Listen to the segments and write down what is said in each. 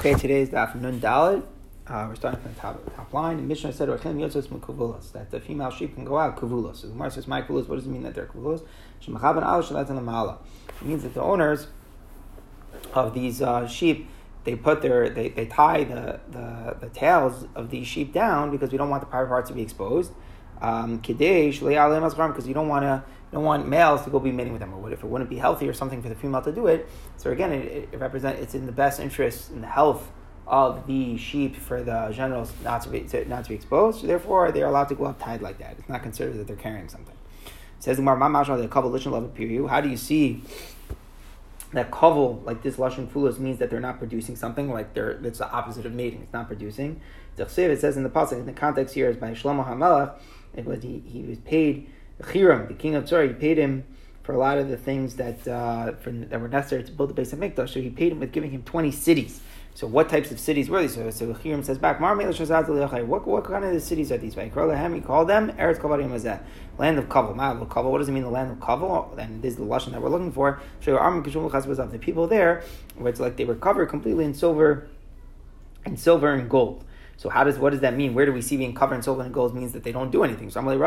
Okay, today's daf Nun Dalid. Uh, we're starting from the top, top line. The Mishnah said, that the female sheep can go out kuvulos. So the Gemara says, my kuvulos, what does it mean that they're kuvulos? It means that the owners of these uh, sheep, they put their, they, they tie the, the, the tails of these sheep down because we don't want the private parts to be exposed. Um, because you don't want to don't want males to go be mating with them, or what if it wouldn't be healthy or something for the female to do it? So again, it, it represents it's in the best interest in the health of the sheep for the generals not to be to, not to be exposed. Therefore, they are allowed to go up tied like that. It's not considered that they're carrying something. It says the you. How do you see that Kaval like this Lashon Fulos means that they're not producing something like they're it's the opposite of mating. It's not producing. It says in the pasuk in the context here is by Shlomo Hamelach. It was he, he was paid Chiram, the king of Tzor, he paid him for a lot of the things that uh, for, that were necessary to build the base of Mikdash. So he paid him with giving him 20 cities. So what types of cities were these? So, so Chiram says back, what, what kind of cities are these? He called them Eretz Azeh, land of Kaval. Kaval, what does it mean, the land of Kaval? And this is the Lashon that we're looking for. So the people there, where it's like they were covered completely in silver and silver and gold. So how does what does that mean? Where do we see being covered in silver and gold means that they don't do anything? So it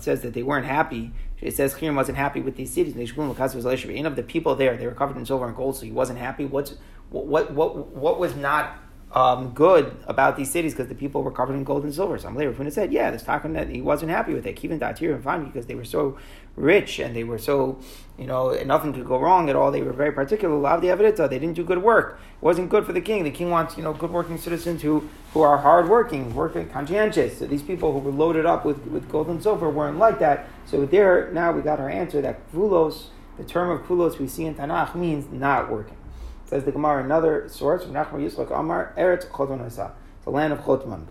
says that they weren't happy. It says Chiram wasn't happy with these cities. The people there, they were covered in silver and gold, so he wasn't happy. What's what what what was not um, good about these cities because the people were covered in gold and silver. Some later Rafuna said, yeah, this talking that he wasn't happy with it. Even Datir and Fani because they were so rich and they were so, you know, nothing could go wrong at all. They were very particular. A lot of the evidence, they didn't do good work. It wasn't good for the king. The king wants, you know, good working citizens who, who are hardworking, working, working conscientious. So these people who were loaded up with, with gold and silver weren't like that. So there, now we got our answer that kulos, the term of kulos we see in Tanakh means not working. Says the Gemara, another source from Nachman Yitzchak Amar, Eretz Chotman It's the land of Chotman.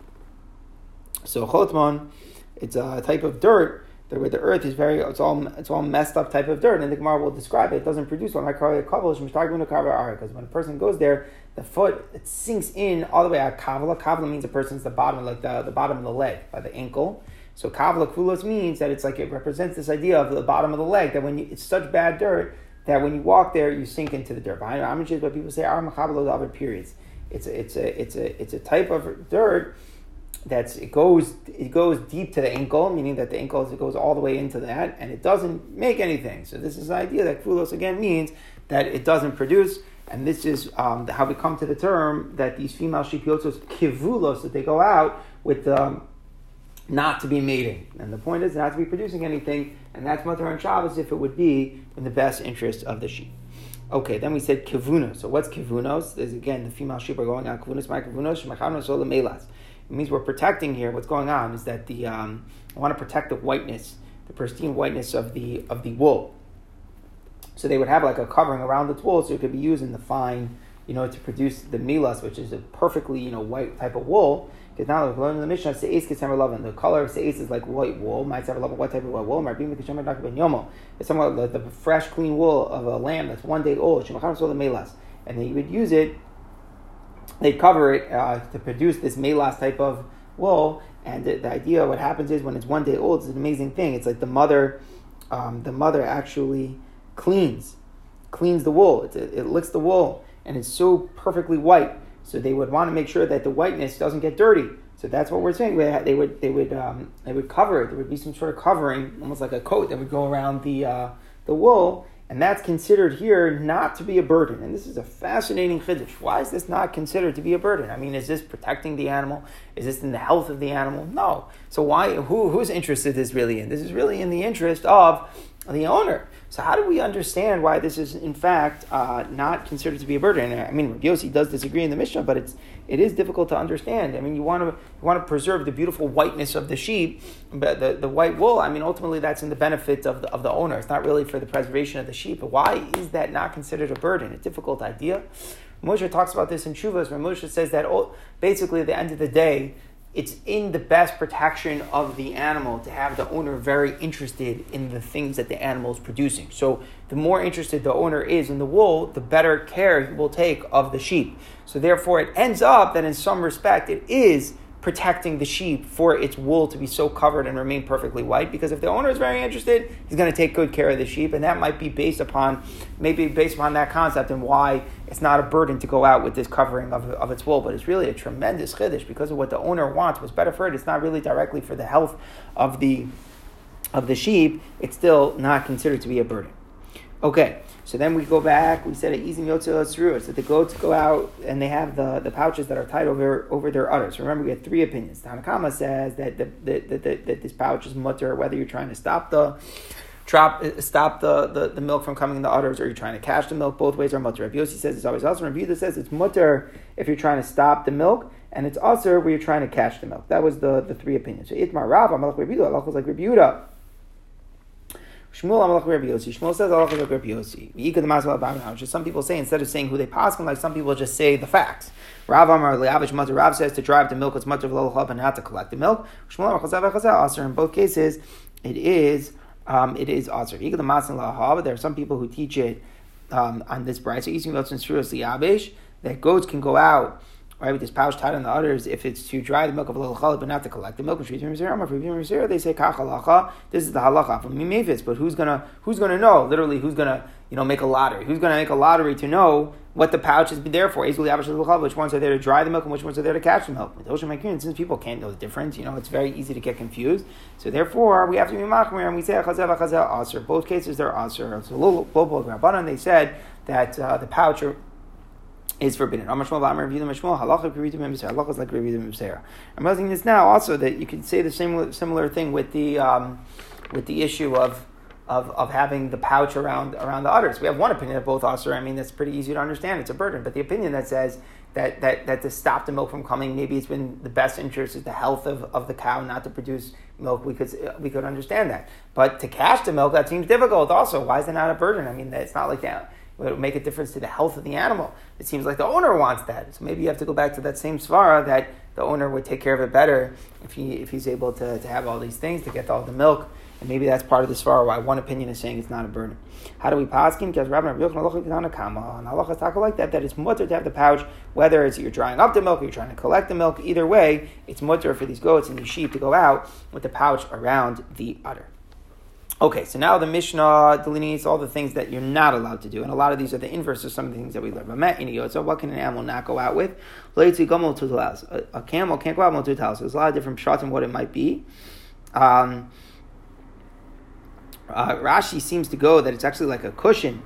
So Chotman, it's a type of dirt where the earth is very, it's all, it's all messed up type of dirt, and the Gemara will describe it. It doesn't produce one. Because when a person goes there, the foot it sinks in all the way out. Kavala, kavala means a person's the bottom, like the, the bottom of the leg, by the ankle. So kavala kulos means that it's like it represents this idea of the bottom of the leg. That when you, it's such bad dirt that when you walk there, you sink into the dirt. I'm just what people say are other periods. It's a, it's a it's a it's a type of dirt that's it goes it goes deep to the ankle, meaning that the ankle it goes all the way into that, and it doesn't make anything. So this is the idea that kulos again means that it doesn't produce, and this is um, how we come to the term that these female shipiotos kivulos that they go out with um, not to be mating, and the point is not to be producing anything and that's Matar on Shabbos if it would be in the best interest of the sheep. Okay, then we said kivunos. So what's kivunos? Is again the female sheep are going on kivunos, my kivunos, shemachanos melas. It means we're protecting here. What's going on is that the um, I want to protect the whiteness, the pristine whiteness of the of the wool. So they would have like a covering around the wool, so it could be used in the fine, you know, to produce the milas, which is a perfectly you know white type of wool. Because now we learn in the Mishnah, Lavan. The color of Se'es is like white wool. Might have a level, what type of white wool? Marbim Keshemer Dr. Ben Yomo. It's somewhat like the fresh, clean wool of a lamb that's one day old. Sola Melas. And then you would use it, they cover it uh, to produce this Melas type of wool. And the, the, idea, what happens is when it's one day old, it's an amazing thing. It's like the mother, um, the mother actually cleans, cleans the wool. It, it licks the wool, and it's so perfectly white so they would want to make sure that the whiteness doesn't get dirty. So that's what we're saying. They would they would um, they would cover it. There would be some sort of covering, almost like a coat that would go around the uh, the wool, and that's considered here not to be a burden. And this is a fascinating chiddush. Why is this not considered to be a burden? I mean, is this protecting the animal? Is this in the health of the animal? No. So why? Who whose interest is this really in? This is really in the interest of the owner. So how do we understand why this is in fact uh, not considered to be a burden? I mean, Yossi does disagree in the Mishnah, but it's it is difficult to understand. I mean, you want to you want to preserve the beautiful whiteness of the sheep, but the, the white wool. I mean, ultimately that's in the benefit of the, of the owner. It's not really for the preservation of the sheep. But why is that not considered a burden? A difficult idea. Moshe talks about this in Shuvas, where Moshe says that oh, basically at the end of the day, it's in the best protection of the animal to have the owner very interested in the things that the animal is producing. So, the more interested the owner is in the wool, the better care he will take of the sheep. So, therefore, it ends up that in some respect it is protecting the sheep for its wool to be so covered and remain perfectly white. Because if the owner is very interested, he's going to take good care of the sheep, and that might be based upon maybe based upon that concept and why it's not a burden to go out with this covering of, of its wool. But it's really a tremendous chiddush because of what the owner wants. What's better for it? It's not really directly for the health of the of the sheep. It's still not considered to be a burden. Okay. So then we go back. We said easy yotzil. So the goats go out and they have the, the pouches that are tied over over their udders. Remember, we had three opinions. Tanakama says that the, the, the, the, that this pouch is mutter, whether you're trying to stop the trap, stop the, the, the milk from coming in the udders, or you're trying to catch the milk. Both ways are mutter. Rabbi Yossi says it's always also. Rabbi Yehuda says it's mutter if you're trying to stop the milk, and it's also where you're trying to catch the milk. That was the, the three opinions. So Itmar Rav, Amalek Rabbi Yehuda, was like Rabbi Yehuda. Shmuel Amalach Rabbi Yossi. Shmuel says like Rabbi Yossi. Some people say instead of saying who they pass like some people just say the facts. Rav Amar Leavish Matar Rav says to drive the milk it's much of Lolchab and not to collect the milk. Shmuel Amar Chazav Chazav Aser. In both cases, it is um, it is Aser. Yikad Masal Lahab. There are some people who teach it um, on this bright. So Yisrael Tzins Liabish that goats can go out right, with this pouch tied on the udders, if it's to dry the milk of a little challah, but not to collect the milk of Shvit Mizera, they say kach halacha. This is the halacha from Mimefis, but who's gonna who's gonna know? Literally, who's gonna you know make a lottery? Who's gonna make a lottery to know what the pouch is there for? Which ones are there to dry the milk and which ones are there to catch the milk? Those are my cream since people can't know the difference, you know it's very easy to get confused. So therefore, we have to be machmir and we say chazel chazel aser. Both cases they're aser. So global rabbanon they said that uh, the pouch is forbidden. Halacha I'm using this now also that you can say the same similar thing with the um, with the issue of, of of having the pouch around around the udders. We have one opinion of both usher. I mean, that's pretty easy to understand. It's a burden, but the opinion that says that, that, that to stop the milk from coming, maybe it's been the best interest is the health of, of the cow not to produce milk. We could we could understand that, but to catch the milk that seems difficult. Also, why is it not a burden? I mean, it's not like that would make a difference to the health of the animal. It seems like the owner wants that. So maybe you have to go back to that same svara that the owner would take care of it better if he if he's able to, to have all these things to get all the milk. And maybe that's part of the svara why one opinion is saying it's not a burden. How do we paskin? Because Rabbi and Allah talk like that, that it's mutter to have the pouch, whether it's you're drying up the milk or you're trying to collect the milk. Either way, it's mutter for these goats and these sheep to go out with the pouch around the udder. Okay, so now the Mishnah delineates all the things that you're not allowed to do, and a lot of these are the inverse of some of the things that we learn. So, what can an animal not go out with? A, a camel can't go out with two There's a lot of different shots in what it might be. Um, uh, Rashi seems to go that it's actually like a cushion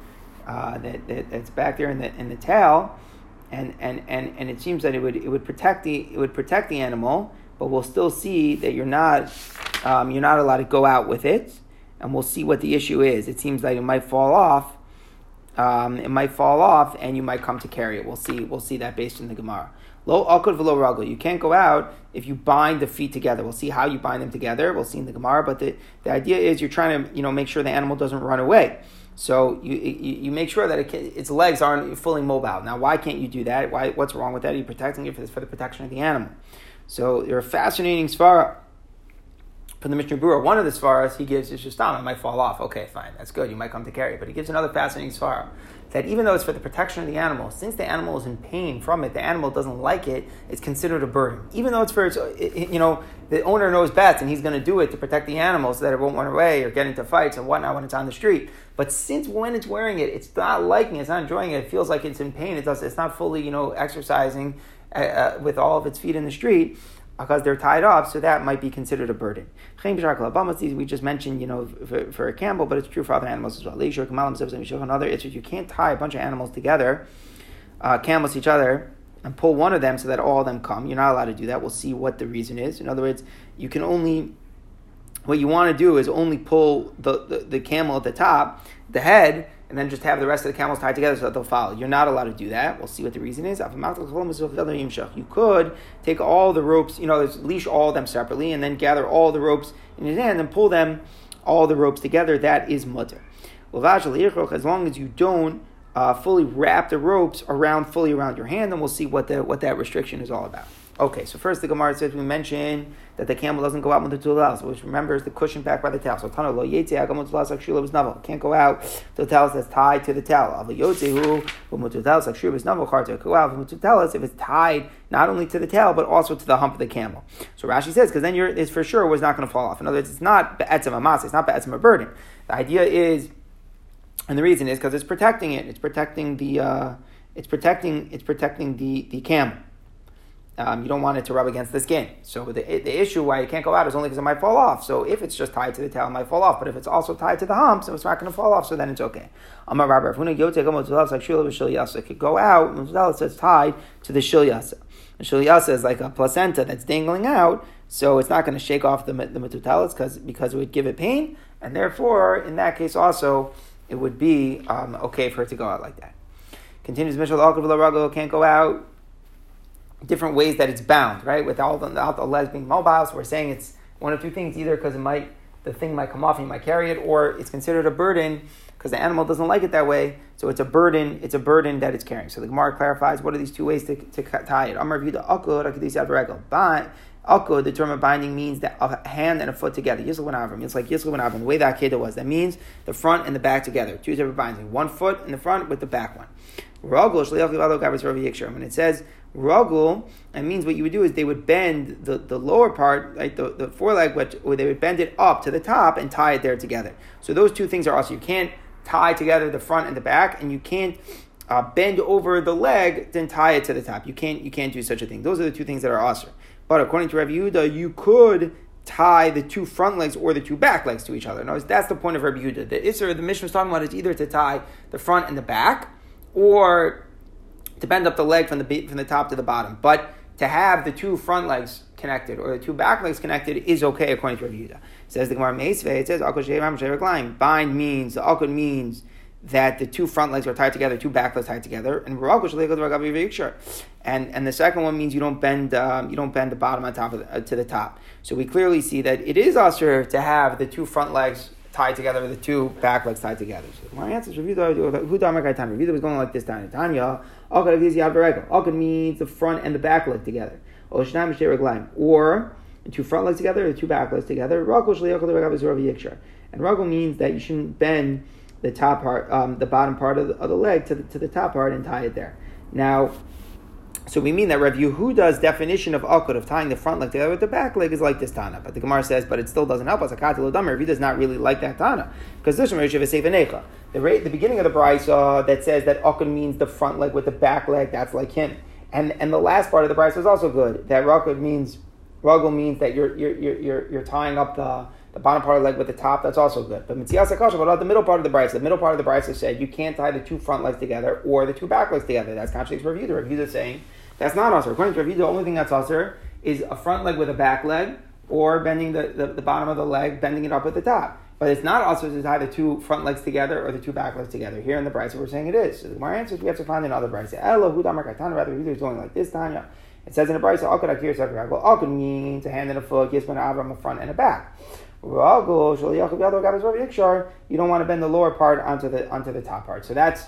uh, that, that, that's back there in the in the tail, and, and, and, and it seems that it would it would protect the it would protect the animal, but we'll still see that you're not um, you're not allowed to go out with it and we'll see what the issue is. It seems like it might fall off. Um, it might fall off, and you might come to carry it. We'll see. We'll see that based in the Gemara. Lo akud v'lo ragul. You can't go out if you bind the feet together. We'll see how you bind them together. We'll see in the Gemara. But the, the idea is you're trying to you know make sure the animal doesn't run away. So you, you, you make sure that it can, its legs aren't fully mobile. Now, why can't you do that? Why, what's wrong with that? You're you protecting it for, for the protection of the animal? So you're a fascinating svara from the Mishnah Berurah, one of the svaras he gives is just it might fall off. Okay, fine, that's good. You might come to carry, but he gives another fascinating svara that even though it's for the protection of the animal, since the animal is in pain from it, the animal doesn't like it. It's considered a burden, even though it's for its. You know, the owner knows best, and he's going to do it to protect the animal so that it won't run away or get into fights and whatnot when it's on the street. But since when it's wearing it, it's not liking it, it's not enjoying it. It feels like it's in pain. It does. It's not fully, you know, exercising uh, uh with all of its feet in the street because they're tied up, so that might be considered a burden. We just mentioned, you know, for, for a camel, but it's true for other animals as well. Another issue, you can't tie a bunch of animals together, uh, camels each other, and pull one of them so that all of them come. You're not allowed to do that. We'll see what the reason is. In other words, you can only, what you want to do is only pull the, the, the camel at the top, the head, and then just have the rest of the camels tied together so that they'll follow. You're not allowed to do that. We'll see what the reason is. You could take all the ropes, you know, leash all of them separately, and then gather all the ropes in his hand and pull them, all the ropes together. That is mutter. As long as you don't uh, fully wrap the ropes around fully around your hand, then we'll see what the, what that restriction is all about. Okay, so first the Gemara says we mentioned that the camel doesn't go out with the tulal, which remembers the cushion back by the towel. So Tana lo navel. Can't go out to the towel that's tied to the towel. Av yotzehu v'mututal sakshila was navel charta. Go out v'mututalas if it's tied not only to the tail but also to the hump of the camel. So Rashi says because then you're it's for sure was not going to fall off. In other words, it's not be'etzem amas. It's not be'etzem a burden. The idea is, and the reason is because it's protecting it. It's protecting the. Uh, it's protecting. It's protecting the the camel um, you don't want it to rub against the skin. So the, the issue why it can't go out is only because it might fall off. So if it's just tied to the tail, it might fall off. But if it's also tied to the hump, so it's not going to fall off, so then it's okay. Amar Rabbi, if shilyasa, it could go out, so it's tied to the shilyasa. The shilyasa is like a placenta that's dangling out, so it's not going to shake off the, the because because it would give it pain, and therefore, in that case also, it would be um, okay for it to go out like that. Continues, Mishal Al can't go out different ways that it's bound, right? Without the, without the legs being mobile, so we're saying it's one of two things: either because it might the thing might come off and you might carry it, or it's considered a burden because the animal doesn't like it that way. So it's a burden. It's a burden that it's carrying. So the Gemara clarifies what are these two ways to, to tie it. Amar v'yuda akud akadis regal. Akud, the term of binding means that a hand and a foot together. Yisrael and Avram. It's like Yisrael and Avram. The way that Akedah was. That means the front and the back together. Two separate bindings. One foot in the front with the back one. When it says rugul, it means what you would do is they would bend the, the lower part, right, the, the foreleg, which, or they would bend it up to the top and tie it there together. So those two things are also, you can't tie together the front and the back, and you can't uh, bend over the leg, then tie it to the top. You can't, you can't do such a thing. Those are the two things that are awesome. But according to Rav Yehuda, you could tie the two front legs or the two back legs to each other. Now, that's the point of Rabbi Yehuda. The Isser, the mission was talking about is either to tie the front and the back, or to bend up the leg from the from the top to the bottom. But to have the two front legs connected or the two back legs connected is okay according to Rabbi Yehuda. Says the Gemara Meisve, it says Akol Bind means the Akol means that the two front legs are tied together, two back legs tied together, and and and the second one means you don't bend um, you don't bend the bottom on top the, uh, to the top. So we clearly see that it is usher to have the two front legs tied together, the two back legs tied together. So my answer is Revuda. Who Revuda was going like this. Tanya Akad means the front and the back leg together. Or two front legs together, the two back legs together. And ragul means that you shouldn't bend the top part, um, the bottom part of the, of the leg to the, to the top part and tie it there. Now, so we mean that Rav Yehuda's definition of akud, of tying the front leg together with the back leg, is like this Tana. But the Gemara says, but it still doesn't help us. Akati Lodam, Rav does not really like that Tana. Because this Rav Yehuda the, the beginning of the brisa that says that akud means the front leg with the back leg, that's like him. And, and the last part of the brisa is also good. That rakud means, ragul means that you're, you're, you're, you're tying up the, the bottom part of the leg with the top, that's also good. But Mitzias Akasha, what about the middle part of the brisa? The middle part of the brisa said you can't tie the two front legs together or the two back legs together. That's contradicts Rav Yehuda. Rav Yehuda is saying that's not usher. According to Rav the only thing that's usher is a front leg with a back leg, or bending the, the, the, bottom of the leg, bending it up at the top. But it's not also to tie the two front legs together or the two back legs together. Here in the Brisa, we're saying it is. So the Gemara answers, we have to find another Brisa. Elo, Hudamar Kaitana, rather, is going like this, Tanya. It says in the Brisa, Akad Akir Sakar Well, Akad means a hand and a foot, Yisman Avram, a front and a back. You don't want to bend the lower part onto the onto the top part. So that's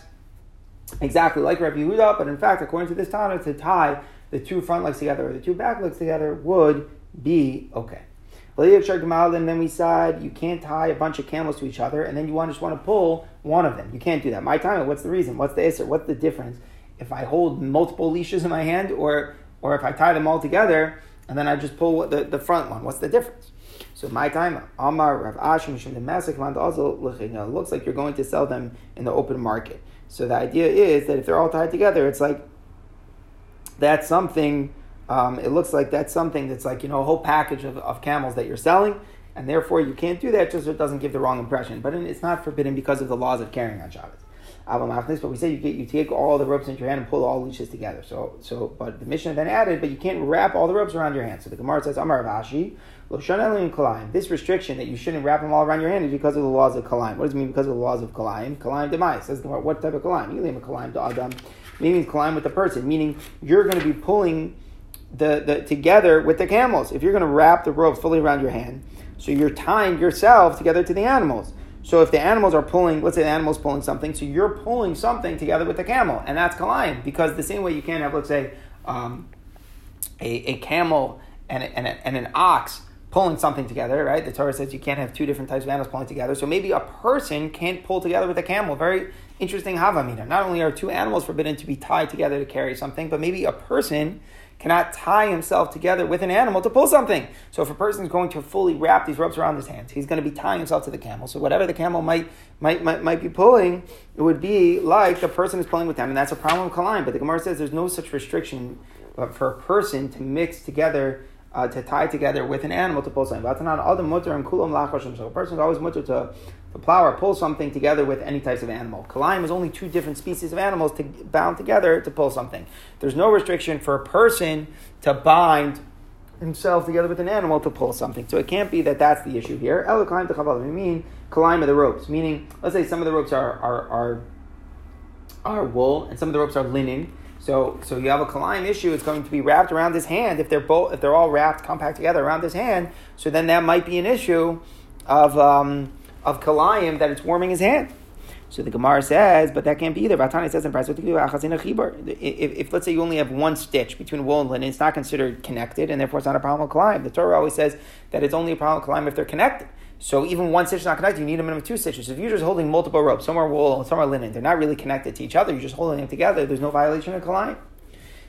exactly like Rabbi Yehuda, but in fact, according to this Tana, to tie the two front legs together or the two back legs together would be okay. And then we said you can't tie a bunch of camels to each other, and then you just want to pull one of them. You can't do that. My time. What's the reason? What's the answer? What's the difference? If I hold multiple leashes in my hand, or or if I tie them all together and then I just pull the, the front one, what's the difference? So my time, Amar Rav Ashim the Masik looks like you're going to sell them in the open market. So the idea is that if they're all tied together, it's like that's something. Um, it looks like that's something that's like you know a whole package of, of camels that you're selling, and therefore you can't do that just so it doesn't give the wrong impression. But it's not forbidden because of the laws of carrying on Shabbos. But we say you get you take all the ropes into your hand and pull all the leashes together. So so but the Mishnah then added, but you can't wrap all the ropes around your hand. So the Gemara says, Amar Rashi, this restriction that you shouldn't wrap them all around your hand is because of the laws of Kalaim. What does it mean because of the laws of Kalaim? Kalaim demai. Says the what type of Kalaim? You name a Kalaim to Adam. Meaning Kalaim with the person, meaning you're going to be pulling the, the together with the camels. If you're going to wrap the ropes fully around your hand, so you're tying yourself together to the animals. So if the animals are pulling, let's say the animal's pulling something, so you're pulling something together with the camel, and that's Kalaim. Because the same way you can't have, let's say, um, a, a camel and, a, and, a, and an ox pulling something together, right? The Torah says you can't have two different types of animals pulling together. So maybe a person can't pull together with a camel. Very interesting havamina. Not only are two animals forbidden to be tied together to carry something, but maybe a person cannot tie himself together with an animal to pull something. So if a person is going to fully wrap these ropes around his hands, he's going to be tying himself to the camel. So whatever the camel might might might, might be pulling, it would be like the person is pulling with them, and that's a problem of kalim. But the Gemara says there's no such restriction for a person to mix together uh, to tie together with an animal to pull something. But not other mutter and kulam lachoshem. So a person is always mutter to, to plow or pull something together with any types of animal. Kalaim is only two different species of animals to, bound together to pull something. There's no restriction for a person to bind himself together with an animal to pull something. So it can't be that that's the issue here. El climb to I mean climb of the ropes, meaning let's say some of the ropes are are, are are wool and some of the ropes are linen. So, so you have a kalim issue. It's going to be wrapped around his hand. If they're both, if they're all wrapped compact together around his hand, so then that might be an issue of um, of kalayim that it's warming his hand. So the Gemara says, but that can't be either. Vatani says in price, if, if let's say you only have one stitch between wool and linen, it's not considered connected, and therefore it's not a problem of kalayim. The Torah always says that it's only a problem of kalayim if they're connected. So even one stitch is not connected, you need a minimum of two stitches. If you're just holding multiple ropes, some are wool, some are linen, they're not really connected to each other, you're just holding them together, there's no violation of kalayim.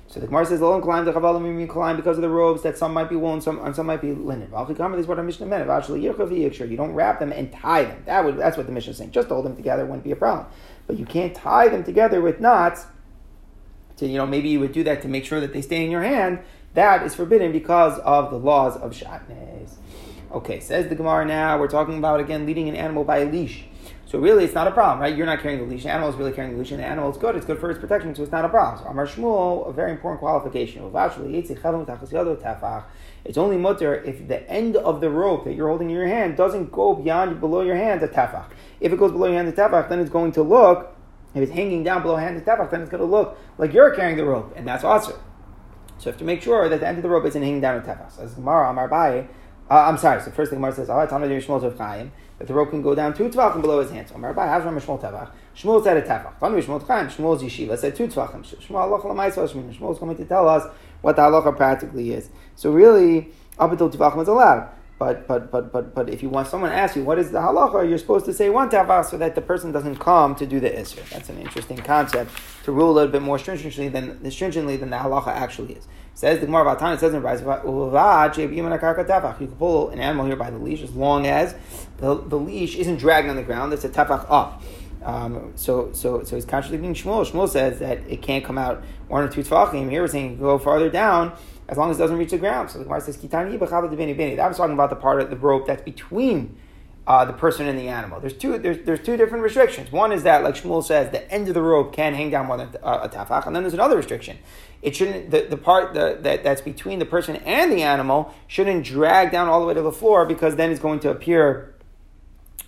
So the Gemara says, "Lo kalayim the chavalim kalayim because of the robes that some might be wool and some and some might be linen." This is what our Mishnah meant. Actually, you don't wrap them and tie them. That would that's what the Mishnah is saying. Just hold them together wouldn't be a problem, but you can't tie them together with knots. To you know maybe you would do that to make sure that they stay in your hand. That is forbidden because of the laws of shatnez. Okay, says the Gemara now, we're talking about again leading an animal by a leash. So really, it's not a problem, right? You're not carrying the leash. The animal is really carrying the leash, and the animal is good. It's good for its protection, so it's not a problem. So Amar Shmuel, a very important qualification. It's only mutter if the end of the rope that you're holding in your hand doesn't go beyond below your hand the tafach. If it goes below your hand the tafach, then it's going to look. If it's hanging down below hand the tafach, then it's going to look like you're carrying the rope, and that's awesome. So you have to make sure that the end of the rope isn't hanging down the tefach. As Gemara Amar Baye, uh, I'm sorry. So first thing Gemara says, "Oh, Talmud Shmuel of Chaim." That the rope can go down two tvachim below his hands. Amar Bai, Havram Shmuel Tavach. Shmuel said a tavach. Talmud Shmuel Chaim. Shmuel's yeshiva said two tvachim. Shmuel halacha l'maisa. Shmuel is going to tell us what the halacha practically is. So really, up until tvachim is allowed. But but but but but if you want someone to ask you what is the halacha, you're supposed to say one tavach so that the person doesn't come to do the isser. That's an interesting concept to rule a little bit more stringently than stringently than the halacha actually is. Says the Gemara it says in Rise, you can pull an animal here by the leash as long as the, the leash isn't dragging on the ground. It's a tefach up. Um, so, so, so he's contradicting Shmuel. Shmuel says that it can't come out one or two tefachim. Here we're saying go farther down as long as it doesn't reach the ground. So the Gemara says, Kitani bini That was talking about the part of the rope that's between uh, the person and the animal. There's two. There's, there's two different restrictions. One is that, like Shmuel says, the end of the rope can hang down more than uh, a tafach, and then there's another restriction. It shouldn't the, the part the, that that's between the person and the animal shouldn't drag down all the way to the floor because then it's going to appear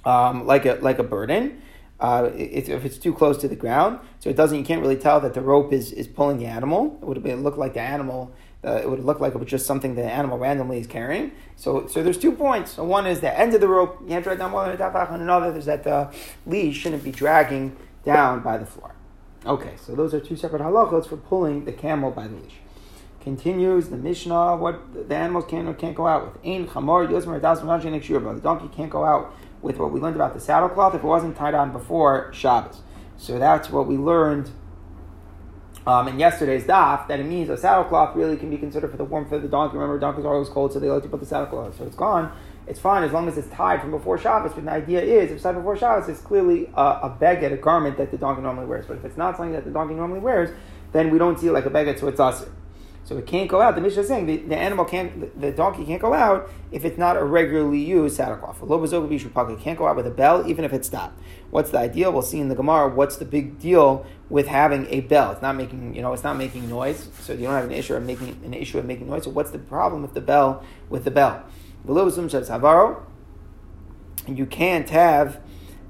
um, like a like a burden. Uh, if, if it's too close to the ground, so it doesn't, you can't really tell that the rope is, is pulling the animal. It would look like the animal uh, it would look like it was just something the animal randomly is carrying. So, so there's two points. So one is the end of the rope, you can't drag down more than a tafach, and another is that the leash shouldn't be dragging down by the floor. Okay, so those are two separate halachos for pulling the camel by the leash. Continues the Mishnah, what the animals can or can't go out with. Ein chamor yosmer The donkey can't go out with what we learned about the saddle cloth if it wasn't tied on before Shabbos. So that's what we learned um, in yesterday's daf that it means a saddlecloth really can be considered for the warmth of the donkey. Remember, donkeys are always cold, so they like to put the saddlecloth. So it's gone. It's fine as long as it's tied from before Shabbos. But the idea is, if it's tied before Shabbos, it's clearly a, a beged, a garment that the donkey normally wears. But if it's not something that the donkey normally wears, then we don't see it like a beged, so it's us. So it can't go out. The Mishnah is saying the, the animal can't, the, the, donkey can't go out if it's not a regularly used saddle saddlecloth. It can't go out with a bell, even if it's stopped. What's the idea? We'll see in the Gemara. What's the big deal with having a bell? It's not making, you know, it's not making noise, so you don't have an issue of making an issue of making noise. So what's the problem with the bell? With the bell, you can't have.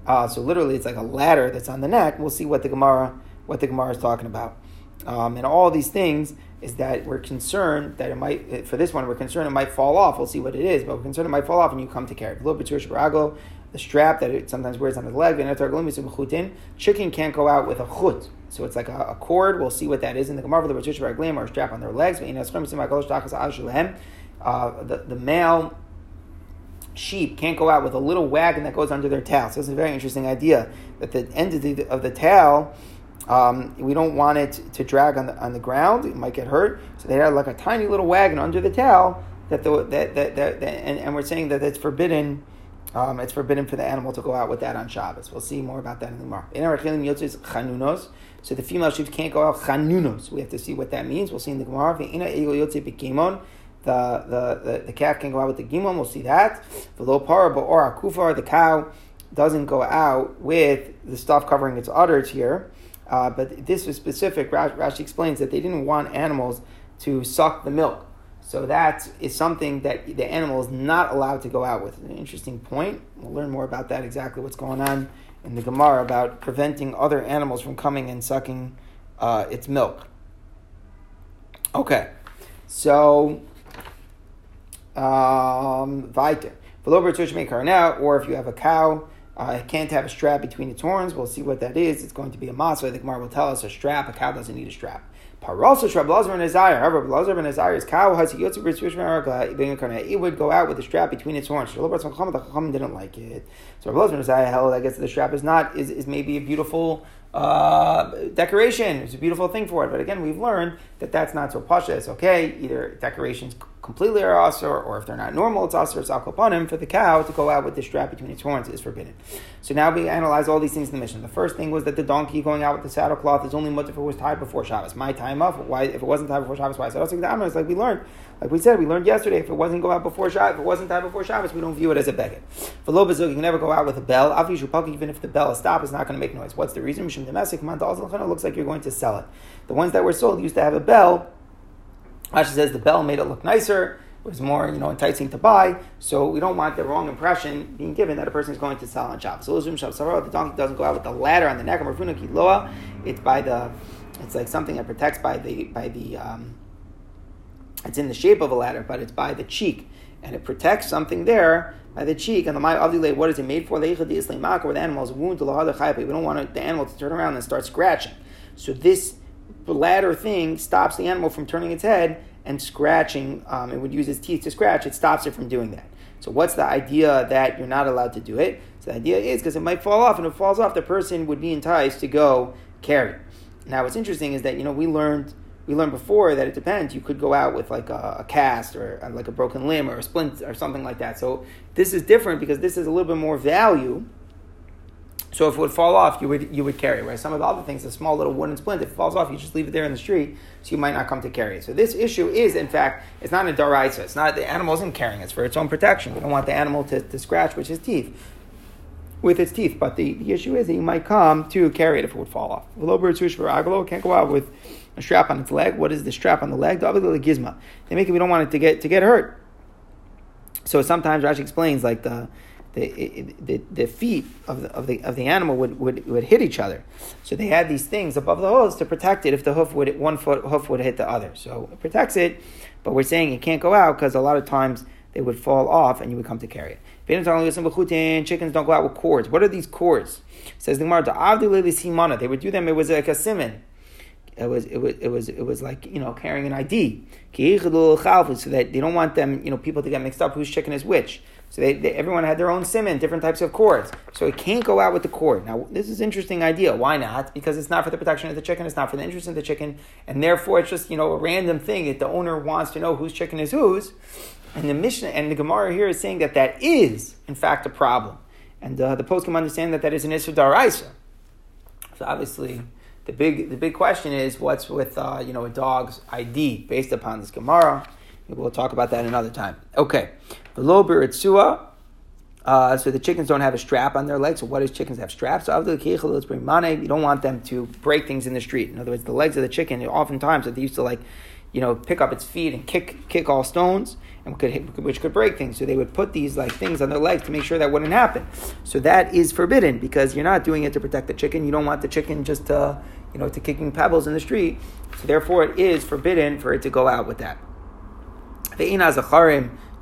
Uh, so literally, it's like a ladder that's on the neck. We'll see what the Gemara, what the Gemara is talking about, um, and all these things is that we're concerned that it might, for this one, we're concerned it might fall off. We'll see what it is, but we're concerned it might fall off and you come to it. the strap that it sometimes wears on the leg. Chicken can't go out with a chut. So it's like a, a, cord. We'll see what that is in the Gemara. The Raglim or strap on their legs. Uh, the, the male sheep can't go out with a little wagon that goes under their tail. So it's a very interesting idea that the end of the, of the tail, um, we don't want it to drag on the, on the ground. It might get hurt. So they have like a tiny little wagon under the tail that the that, that, that, that and, and we're saying that it's forbidden um, it's forbidden for the animal to go out with that on Shabbos. We'll see more about that in the Gemara. So the female sheep can't go out chanunos. We have to see what that means. We'll see in the Gemara. The, the, the, the calf can go out with the gimon. We'll see that. The low par, but or akufar, the cow doesn't go out with the stuff covering its udders here. Uh, but this is specific. Rashi explains that they didn't want animals to suck the milk. So that is something that the animal is not allowed to go out with. An interesting point. We'll learn more about that, exactly what's going on in the Gemara about preventing other animals from coming and sucking uh, its milk. Okay, so um, weiter. Now, or if you have a cow, uh, can't have a strap between its horns. We'll see what that is. It's going to be a matzah. The Gemara will tell us a strap. A cow doesn't need a strap. Parasa Shrab Lazar and Azire. However, Lazar and Azare's cow It would go out with a strap between its horns. The Chacham didn't like it. So Lazar and Azire held, I guess the strap is not is, is maybe a beautiful uh, decoration. It's a beautiful thing for it. But again, we've learned that that's not so pasha. It's okay. Either decorations completely are asr, or if they're not normal, it's asr, it's him for the cow to go out with the strap between its horns is forbidden. So now we analyze all these things in the mission. The first thing was that the donkey going out with the saddle cloth is only much if it was tied before Shabbos. My time off, why if it wasn't tied before Shabbos, why? So it's like we learned, like we said, we learned yesterday, if it wasn't go out before Shabbos, if it wasn't tied before Shabbos, we don't view it as a beggar. For low you can never go out with a bell. Even if the bell is stopped, it's not going to make noise. What's the reason? Mishum domestic, it looks like you're going to sell it. The ones that were sold used to have a bell. Rashi says the bell made it look nicer It was more, you know, enticing to buy. So we don't want the wrong impression being given that a person is going to sell on Shabbos. So the donkey doesn't go out with the ladder on the neck. It's by the, it's like something that protects by the by the. Um, it's in the shape of a ladder, but it's by the cheek, and it protects something there by the cheek. And the my avdile, what is it made for? Where the animal is wounded, we don't want the animal to turn around and start scratching. So this ladder thing stops the animal from turning its head and scratching, um, it would use its teeth to scratch, it stops it from doing that. So what's the idea that you're not allowed to do it? So the idea is because it might fall off, and if it falls off, the person would be enticed to go carry. Now, what's interesting is that you know we learned we learned before that it depends. You could go out with like a, a cast or uh, like a broken limb or a splint or something like that. So this is different because this is a little bit more value so if it would fall off, you would you would carry. Right? Some of the other things, a small little wooden splint, if it falls off, you just leave it there in the street, so you might not come to carry it. So this issue is, in fact, it's not a daraisa. It's not the animal isn't carrying it. It's for its own protection. We don't want the animal to, to scratch with his teeth, with its teeth. But the, the issue is that you might come to carry it if it would fall off. A low bird, It can't go out with a strap on its leg. What is the strap on the leg? The gizma. They make it. We don't want it to get to get hurt. So sometimes Rashi explains like the the, the, the feet of the, of the, of the animal would, would, would hit each other. So they had these things above the hooves to protect it if the hoof would one foot hoof would hit the other. So it protects it, but we're saying it can't go out because a lot of times they would fall off and you would come to carry it. Chickens don't go out with cords. What are these cords? Says the Gemara, they would do them, it was like a simon. It was, it was, it was, it was like, you know, carrying an ID. So that they don't want them, you know, people to get mixed up whose chicken is which. So they, they, everyone had their own simon, different types of cords. So it can't go out with the cord. Now, this is interesting idea. Why not? Because it's not for the protection of the chicken, it's not for the interest of the chicken, and therefore it's just, you know, a random thing that the owner wants to know whose chicken is whose. And the Mishnah and the Gemara here is saying that that is, in fact, a problem. And uh, the post can understand that that is an Issur Daraisa. So obviously, the big, the big question is what's with, uh, you know, a dog's ID based upon this Gemara. We'll talk about that another time. Okay. The low biritzua. Uh, so the chickens don't have a strap on their legs. So what does chickens have straps? So money. You don't want them to break things in the street. In other words, the legs of the chicken, oftentimes they used to like, you know, pick up its feet and kick kick all stones, and could, which could break things. So they would put these like things on their legs to make sure that wouldn't happen. So that is forbidden because you're not doing it to protect the chicken. You don't want the chicken just to, you know, to kicking pebbles in the street. So therefore, it is forbidden for it to go out with that.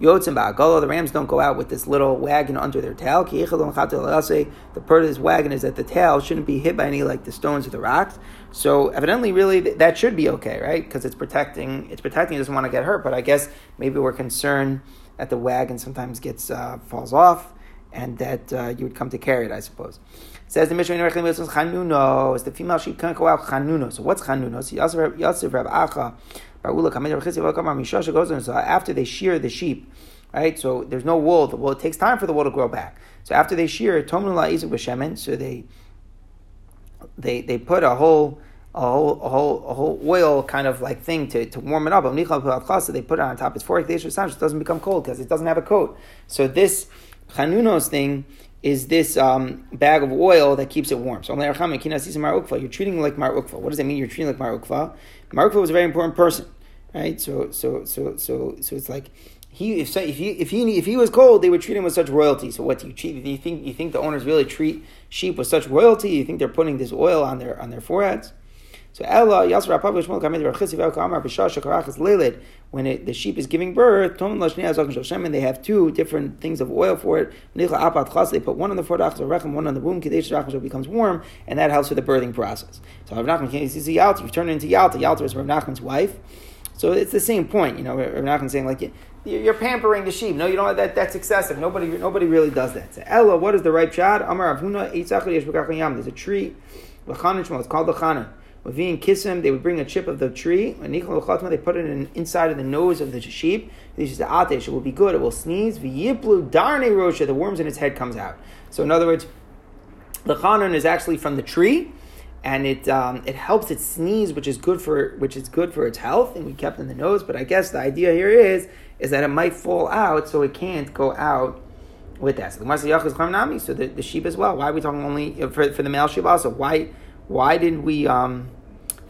Yotzim ba'agolo, the rams don't go out with this little wagon under their tail. The part of this wagon is that the tail shouldn't be hit by any like the stones or the rocks. So evidently, really, that should be okay, right? Because it's protecting, it's protecting, it doesn't want to get hurt. But I guess maybe we're concerned that the wagon sometimes gets, uh, falls off and that uh, you would come to carry it, I suppose. It says the Mishnah chanunos. The female sheep can't go out chanunos. So what's chanunos? Yosef Rab Acha so after they shear the sheep, right? So there's no wool. Well, it takes time for the wool to grow back. So after they shear, so they they they put a whole a whole, a whole, a whole oil kind of like thing to, to warm it up. So they put it on top. It's for it doesn't become cold because it doesn't have a coat. So this chanunos thing is this um, bag of oil that keeps it warm. So you're treating like Mar Ukva. What does that mean? You're treating like Mar Ukva. Mar Ukva was a very important person, right? So so so so so it's like he if so, if he if he if he was cold, they would treat him with such royalty. So what do you treat? Do you think you think the owners really treat sheep with such royalty? You think they're putting this oil on their on their foreheads? So Ella Yasser Rapav Shmuel Kamed Kamar B'Shasha Karachas Lelid when it, the sheep is giving birth, and they have two different things of oil for it. They put one on the forehead, and one on the womb, so it becomes warm, and that helps with the birthing process. So Rav Nachman can't see Yalta. You turn it into Yalta. Yalta is Rav Nachman's wife. So it's the same point, you know. Rav Nachman saying like you're pampering the sheep. No, you don't. That that's excessive. Nobody nobody really does that. So Ella, what is the right shot? Amar Avhuna There's a tree. It's called the Chanan. Mavin Kissim, they would bring a chip of the tree, and they put it in, inside of the nose of the sheep. This is the atesh, it will be good, it will sneeze. V'yiplu darne rosha, the worms in its head comes out. So in other words, the chanan is actually from the tree, and it um, it helps it sneeze, which is good for which is good for its health, and we kept in the nose. But I guess the idea here is is that it might fall out, so it can't go out with that. So the so the, the sheep as well. Why are we talking only for, for the male sheep also? Why why didn't we um,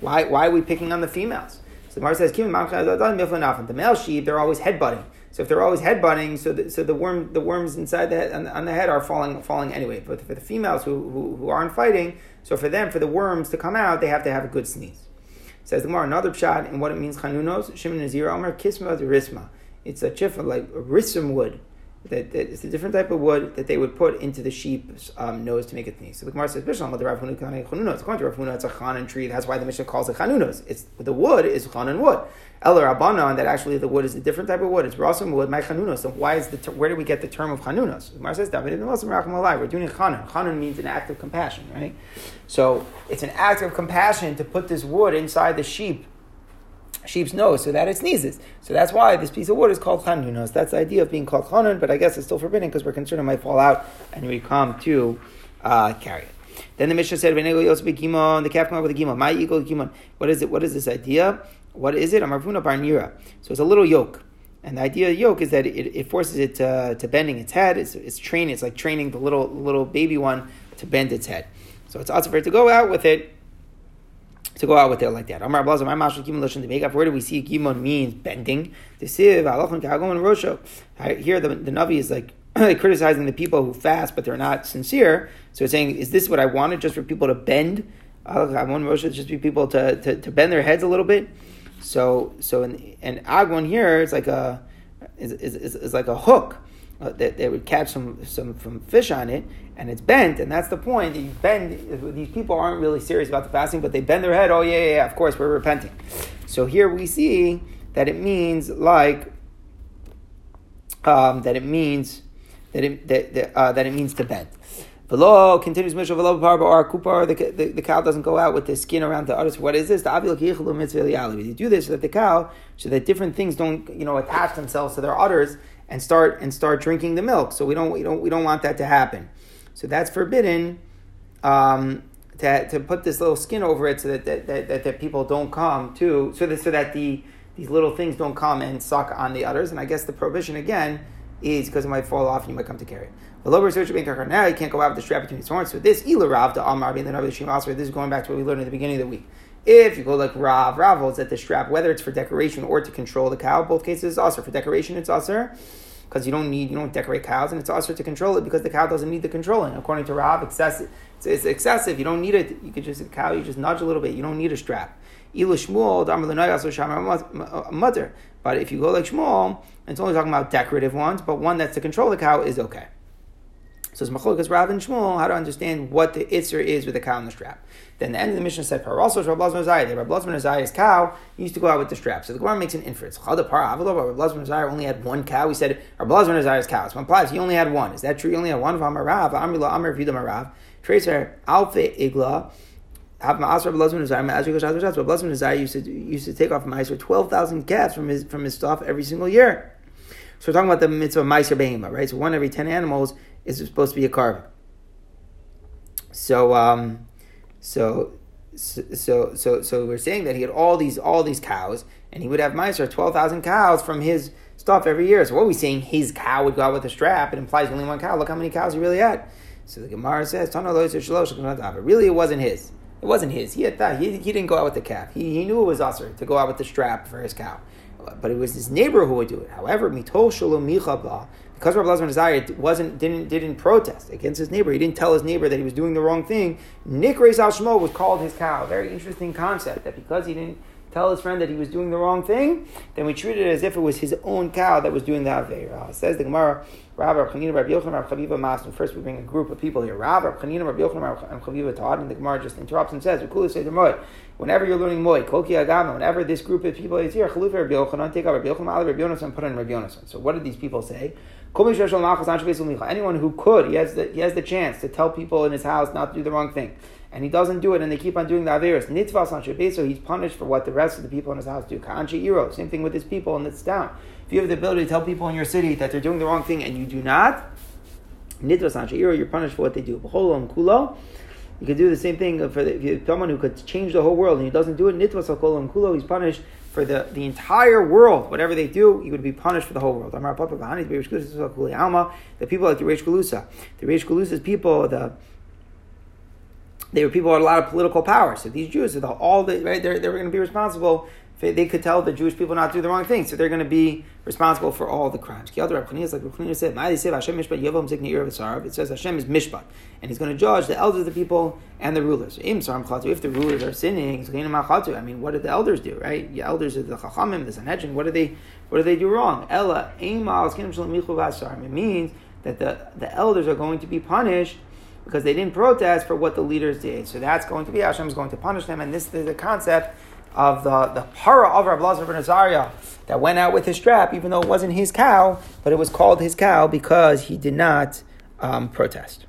why, why are we picking on the females? So the Gemara says, the male sheep, they're always headbutting. So if they're always headbutting, so the, so the worm the worms inside the head, on, the, on the head are falling falling anyway. But for the females who, who, who aren't fighting, so for them, for the worms to come out, they have to have a good sneeze. Says the Gemara, another shot in what it means chanunos, Shimon Nazir Omer, Kisma Risma. It's a chif like a rism wood that, that it's a different type of wood that they would put into the sheep's um, nose to make it sneeze. So the Gemara says, "Bishlam the Rav Chanunos." According to Rav it's a chanan tree. That's why the Mishnah calls it chanunos. It's the wood is chanan wood. El Rabbanon, that actually the wood is a different type of wood. It's rasam wood, my chanunos. So why is the ter- where do we get the term of chanunos? The Gemara says, "David We're doing chanan. Chanan means an act of compassion, right? So it's an act of compassion to put this wood inside the sheep sheep's nose so that it sneezes. So that's why this piece of wood is called chanunos. That's the idea of being called chanun, but I guess it's still forbidden because we're concerned it might fall out and we come to uh, carry it. Then the Mishnah said, the calf come up with a gimon. My eagle gimon. What is it? What is this idea? What is it? Amarvuna barnira. So it's a little yoke. And the idea of yoke is that it, it forces it to, to bending its head. It's, it's training. It's like training the little little baby one to bend its head. So it's also for it to go out with it to go out with it like that. Amar Blaza, my mashal gimon lashon to make up. Where do we see gimon means bending? The siv halachon kagom and rosho. Here the the navi is like criticizing the people who fast but they're not sincere. So it's saying, is this what I wanted just for people to bend? Agwan rosho just be people to, to, to bend their heads a little bit. So so in, and agwan here is like a is, is, is like a hook uh, that they would catch some some from fish on it, and it's bent, and that's the point. You bend. These people aren't really serious about the fasting, but they bend their head. Oh yeah, yeah, yeah of course we're repenting. So here we see that it means like um, that it means that it that, that, uh, that it means to bend. Velo continues Mishnah Velo Par or Kupar. The, the, the cow doesn't go out with the skin around the udders. What is this? The Avil Kichlu Mitzvah You do this so that the cow, so that different things don't you know attach themselves to their udders and start and start drinking the milk. So we don't we don't we don't want that to happen. So that's forbidden um, to, to put this little skin over it so that that, that, that, people don't come to so that so that the these little things don't come and suck on the udders. And I guess the prohibition again is because it might fall off and you might come to carry it. Now you can't go out with the strap between his horns. So this ilarav to Amar the This is going back to what we learned at the beginning of the week. If you go like Rav, Rav holds that the strap, whether it's for decoration or to control the cow, both cases is also for decoration. It's also because you don't need you don't decorate cows, and it's also to control it because the cow doesn't need the controlling. According to Rav, excessive it's, it's excessive. You don't need it. You could just cow. You just nudge a little bit. You don't need a strap. But if you go like Shmuel, it's only talking about decorative ones, but one that's to control the cow is okay. So it's Machlokas Rav and Shmuel how to understand what the Itzer is with the cow and the strap. Then the end of the mission said, also Rav Blazman Zayah. Rav Blazman Zayah's cow used to go out with the strap. So the Gemara makes an inference. Rav Blazman Zayah only had one cow. We said Rav Blazman Zayah's cow. So implies he only had one. Is that true? He only had one of Amarav. Amrila Amr Vida Marav. Tracer Alpha Igla. Have Ma'asar Blazman Zayah. As you go, Blazman Zayah used to used to take off twelve thousand calves from his from his stuff every single year. So we're talking about the mitzvah Ma'asar Behema, right? So one every ten animals is supposed to be a carbon. So, um, so, so, so, so we're saying that he had all these, all these cows, and he would have meiser twelve thousand cows from his stuff every year. So what are we saying? His cow would go out with a strap. It implies only one cow. Look how many cows he really had. So the Gemara says, "Tano But really, it wasn't his. It wasn't his. He had that. He, he didn't go out with the calf. He, he knew it was usher to go out with the strap for his cow. But it was his neighbor who would do it. However, mitol shalom because Rabbi Lazar Nazari wasn't didn't didn't protest against his neighbor, he didn't tell his neighbor that he was doing the wrong thing. Nick Al Shmo was called his cow. Very interesting concept that because he didn't tell his friend that he was doing the wrong thing, then we treated it as if it was his own cow that was doing the Aveira. Uh, says the Gemara, Rav Chanina Rav Yochanan Rav Chaviva Masnu. First, we bring a group of people here. Rav Chanina Rav Yochanan Rav Chaviva taught, and the Gemara just interrupts and says. Whenever you're learning Moed, Koki Agama. Whenever this group of people is here, Chalufa Rav Yochanan, take out Rav Yochanan, Rav Yonasan, put in Rav Yonasan. So, what did these people say? Anyone who could, he has the he has the chance to tell people in his house not to do the wrong thing and he doesn't do it, and they keep on doing the Averis. Nitvas on Shabbat, so he's punished for what the rest of the people in his house do. Same thing with his people in this town. If you have the ability to tell people in your city that they're doing the wrong thing and you do not, Nitvas on Iro, you're punished for what they do. You could do the same thing for the, if you someone who could change the whole world and he doesn't do it. Nitvas Kolam Kulo, he's punished for the, the entire world. Whatever they do, he would be punished for the whole world. The people like the Reish Galusa, the Reish Galusa's people, the they were people with a lot of political power. So these Jews, all the right, they're, they're going to be responsible. They could tell the Jewish people not to do the wrong thing, so they're going to be responsible for all the crimes. Like Rabbi Chanina said, Hashem mishpat yavam zikni it says Hashem is mishpat, and He's going to judge the elders of the people and the rulers. Im If the rulers are sinning, I mean, what did the elders do? Right? The elders of the Chachamim, the Sanhedrin. What do they? What do they do wrong? Ella It means that the, the elders are going to be punished because they didn't protest for what the leaders did. So that's going to be Hashem is going to punish them, and this is the concept of the, the para of Rabbi Lazar ben Azariah that went out with his strap, even though it wasn't his cow, but it was called his cow because he did not um, protest.